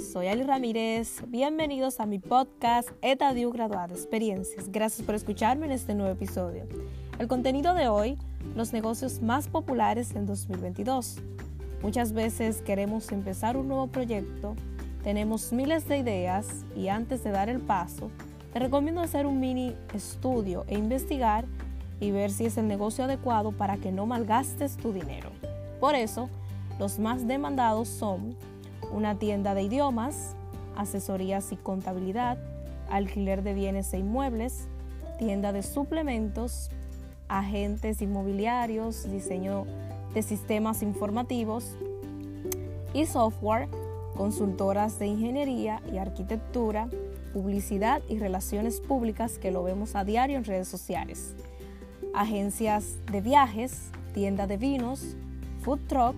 Soy Ali Ramírez. Bienvenidos a mi podcast Etadio Graduado Experiencias. Gracias por escucharme en este nuevo episodio. El contenido de hoy, los negocios más populares en 2022. Muchas veces queremos empezar un nuevo proyecto, tenemos miles de ideas y antes de dar el paso, te recomiendo hacer un mini estudio e investigar y ver si es el negocio adecuado para que no malgastes tu dinero. Por eso, los más demandados son una tienda de idiomas, asesorías y contabilidad, alquiler de bienes e inmuebles, tienda de suplementos, agentes inmobiliarios, diseño de sistemas informativos y software, consultoras de ingeniería y arquitectura, publicidad y relaciones públicas que lo vemos a diario en redes sociales, agencias de viajes, tienda de vinos, food truck,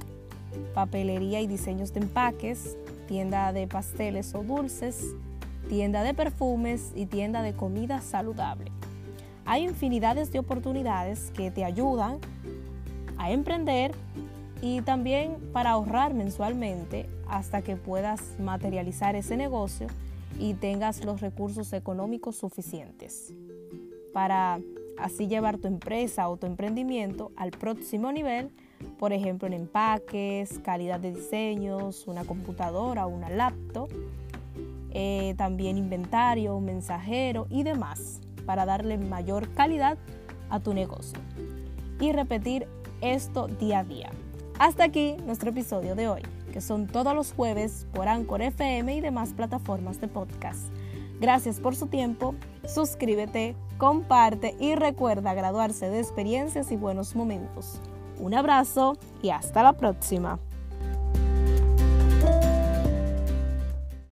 papelería y diseños de empaques, tienda de pasteles o dulces, tienda de perfumes y tienda de comida saludable. Hay infinidades de oportunidades que te ayudan a emprender y también para ahorrar mensualmente hasta que puedas materializar ese negocio y tengas los recursos económicos suficientes para así llevar tu empresa o tu emprendimiento al próximo nivel por ejemplo en empaques, calidad de diseños, una computadora una laptop, eh, también inventario, mensajero y demás, para darle mayor calidad a tu negocio. Y repetir esto día a día. Hasta aquí nuestro episodio de hoy, que son todos los jueves por Anchor FM y demás plataformas de podcast. Gracias por su tiempo, suscríbete, comparte y recuerda graduarse de experiencias y buenos momentos. Un abrazo y hasta la próxima.